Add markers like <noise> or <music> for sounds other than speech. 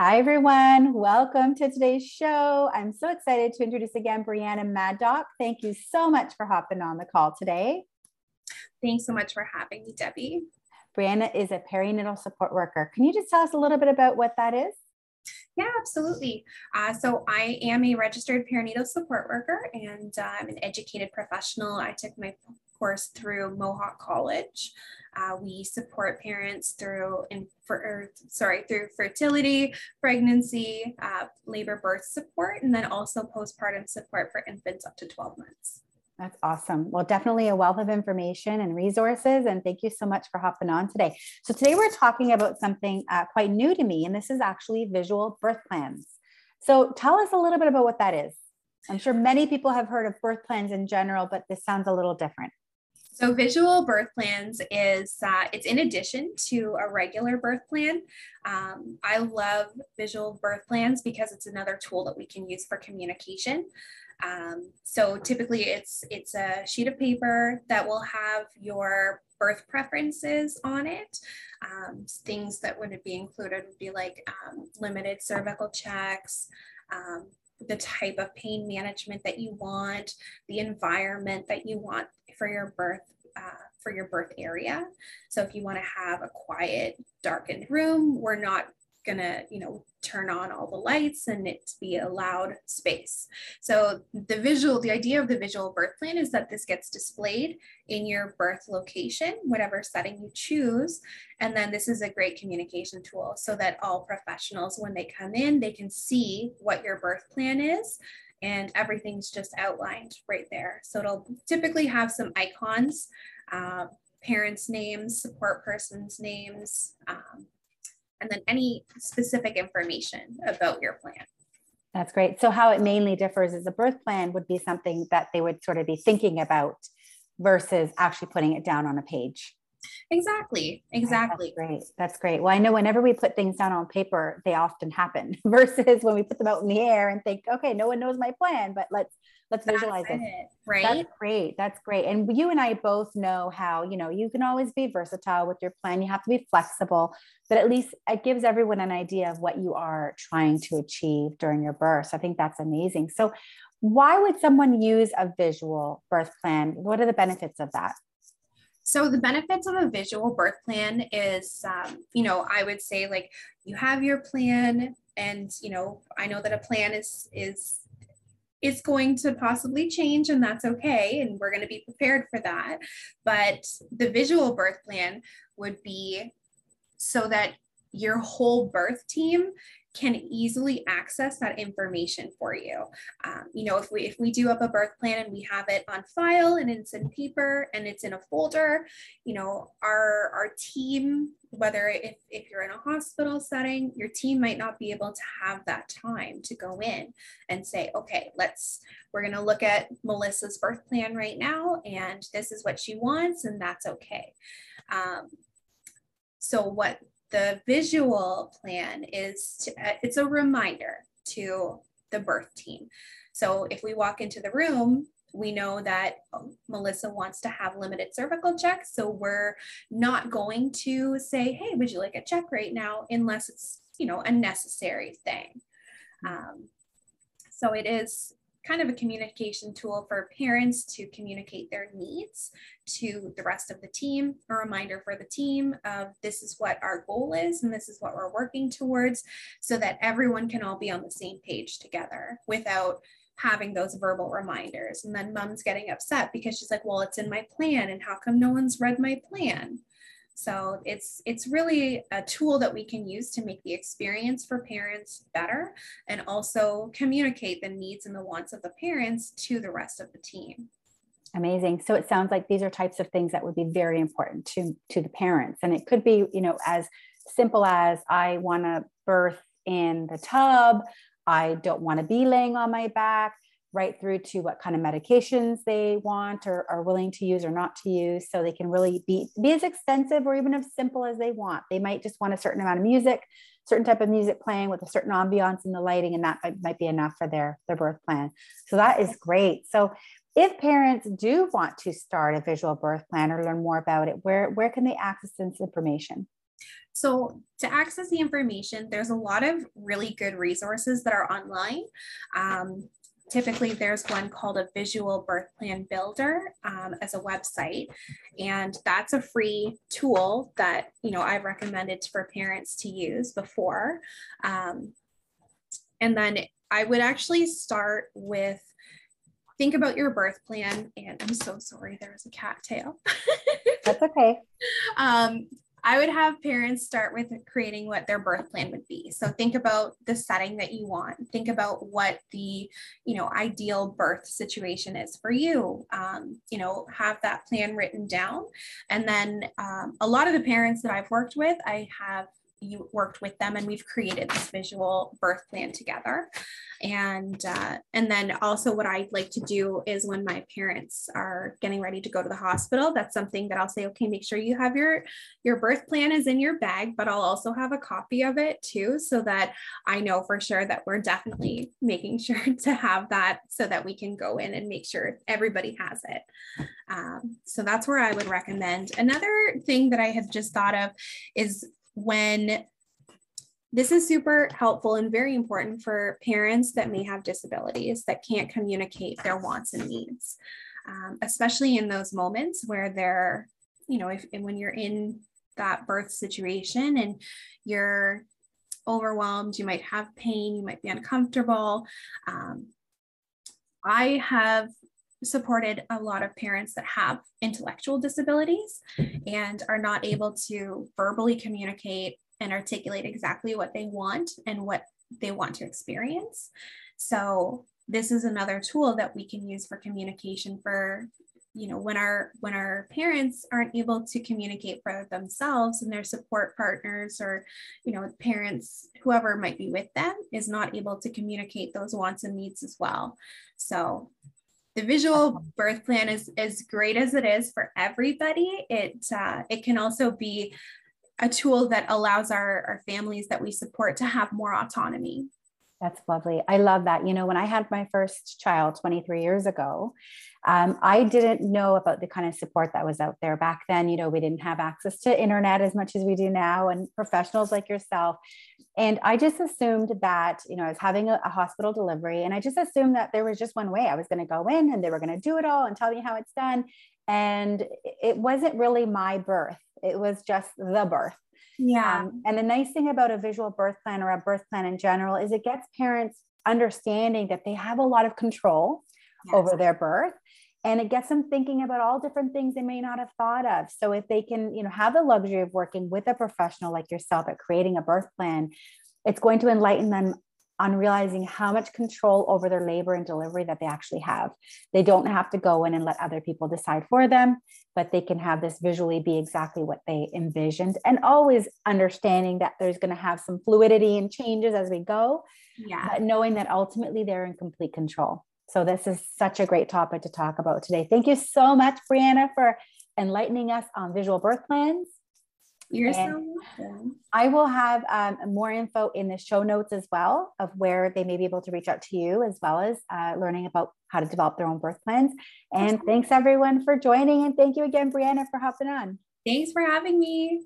Hi, everyone. Welcome to today's show. I'm so excited to introduce again Brianna Maddock. Thank you so much for hopping on the call today. Thanks so much for having me, Debbie. Brianna is a perinatal support worker. Can you just tell us a little bit about what that is? Yeah, absolutely. Uh, so I am a registered perinatal support worker and uh, I'm an educated professional. I took my course through Mohawk College. Uh, we support parents through in for, sorry through fertility, pregnancy, uh, labor birth support, and then also postpartum support for infants up to 12 months. That's awesome. Well, definitely a wealth of information and resources. And thank you so much for hopping on today. So, today we're talking about something uh, quite new to me, and this is actually visual birth plans. So, tell us a little bit about what that is. I'm sure many people have heard of birth plans in general, but this sounds a little different. So visual birth plans is uh, it's in addition to a regular birth plan. Um, I love visual birth plans because it's another tool that we can use for communication. Um, so typically it's it's a sheet of paper that will have your birth preferences on it. Um, things that would be included would be like um, limited cervical checks, um, the type of pain management that you want, the environment that you want for your birth uh, for your birth area. So if you want to have a quiet, darkened room, we're not gonna, you know, turn on all the lights and it be a loud space. So the visual, the idea of the visual birth plan is that this gets displayed in your birth location, whatever setting you choose. And then this is a great communication tool so that all professionals, when they come in, they can see what your birth plan is and everything's just outlined right there. So it'll typically have some icons, uh, parents' names, support persons' names, um, and then any specific information about your plan. That's great. So how it mainly differs is a birth plan would be something that they would sort of be thinking about versus actually putting it down on a page. Exactly. Exactly. That's great. That's great. Well, I know whenever we put things down on paper, they often happen <laughs> versus when we put them out in the air and think, okay, no one knows my plan, but let's let's That's visualize it, it. Right. That's great. That's great. And you and I both know how, you know, you can always be versatile with your plan. You have to be flexible, but at least it gives everyone an idea of what you are trying to achieve during your birth. So I think that's amazing. So why would someone use a visual birth plan? What are the benefits of that? So the benefits of a visual birth plan is, um, you know, I would say like you have your plan, and you know, I know that a plan is is is going to possibly change, and that's okay, and we're going to be prepared for that. But the visual birth plan would be so that your whole birth team can easily access that information for you. Um, you know, if we if we do up a birth plan and we have it on file and it's in paper and it's in a folder, you know, our our team, whether if, if you're in a hospital setting, your team might not be able to have that time to go in and say, okay, let's we're gonna look at Melissa's birth plan right now, and this is what she wants, and that's okay. Um, so what the visual plan is to, uh, it's a reminder to the birth team. So if we walk into the room, we know that um, Melissa wants to have limited cervical checks. So we're not going to say, hey, would you like a check right now? Unless it's, you know, a necessary thing. Um, so it is kind of a communication tool for parents to communicate their needs to the rest of the team, a reminder for the team of this is what our goal is and this is what we're working towards so that everyone can all be on the same page together without having those verbal reminders. And then mom's getting upset because she's like, well, it's in my plan and how come no one's read my plan? So it's it's really a tool that we can use to make the experience for parents better and also communicate the needs and the wants of the parents to the rest of the team. Amazing. So it sounds like these are types of things that would be very important to to the parents and it could be, you know, as simple as I want to birth in the tub, I don't want to be laying on my back right through to what kind of medications they want or are willing to use or not to use so they can really be be as extensive or even as simple as they want. They might just want a certain amount of music certain type of music playing with a certain ambiance and the lighting and that might be enough for their their birth plan. So that is great. So if parents do want to start a visual birth plan or learn more about it where where can they access this information? So, to access the information, there's a lot of really good resources that are online. Um, typically, there's one called a Visual Birth Plan Builder um, as a website, and that's a free tool that you know I've recommended for parents to use before. Um, and then I would actually start with think about your birth plan. And I'm so sorry, there was a cattail. <laughs> That's okay. Um, I would have parents start with creating what their birth plan would be. So think about the setting that you want. Think about what the, you know, ideal birth situation is for you. Um, you know, have that plan written down. And then um, a lot of the parents that I've worked with, I have you worked with them and we've created this visual birth plan together. And uh, and then also what i like to do is when my parents are getting ready to go to the hospital that's something that i'll say okay make sure you have your your birth plan is in your bag but i'll also have a copy of it too so that i know for sure that we're definitely making <laughs> sure to have that so that we can go in and make sure everybody has it. Um, so that's where i would recommend. Another thing that i have just thought of is when this is super helpful and very important for parents that may have disabilities that can't communicate their wants and needs, um, especially in those moments where they're, you know, if when you're in that birth situation and you're overwhelmed, you might have pain, you might be uncomfortable. Um, I have supported a lot of parents that have intellectual disabilities and are not able to verbally communicate and articulate exactly what they want and what they want to experience. So this is another tool that we can use for communication for you know when our when our parents aren't able to communicate for themselves and their support partners or you know parents whoever might be with them is not able to communicate those wants and needs as well so the visual birth plan is as great as it is for everybody. It uh, it can also be a tool that allows our, our families that we support to have more autonomy that's lovely. I love that. You know, when I had my first child 23 years ago, um, I didn't know about the kind of support that was out there back then. You know, we didn't have access to internet as much as we do now, and professionals like yourself. And I just assumed that, you know, I was having a, a hospital delivery, and I just assumed that there was just one way I was going to go in and they were going to do it all and tell me how it's done. And it wasn't really my birth, it was just the birth. Yeah. Um, and the nice thing about a visual birth plan or a birth plan in general is it gets parents understanding that they have a lot of control yes. over their birth and it gets them thinking about all different things they may not have thought of so if they can you know have the luxury of working with a professional like yourself at creating a birth plan it's going to enlighten them on realizing how much control over their labor and delivery that they actually have. They don't have to go in and let other people decide for them, but they can have this visually be exactly what they envisioned and always understanding that there's going to have some fluidity and changes as we go. Yeah. But knowing that ultimately they're in complete control. So this is such a great topic to talk about today. Thank you so much, Brianna, for enlightening us on visual birth plans you're so welcome. I will have um, more info in the show notes as well of where they may be able to reach out to you, as well as uh, learning about how to develop their own birth plans. And thanks everyone for joining. And thank you again, Brianna, for hopping on. Thanks for having me.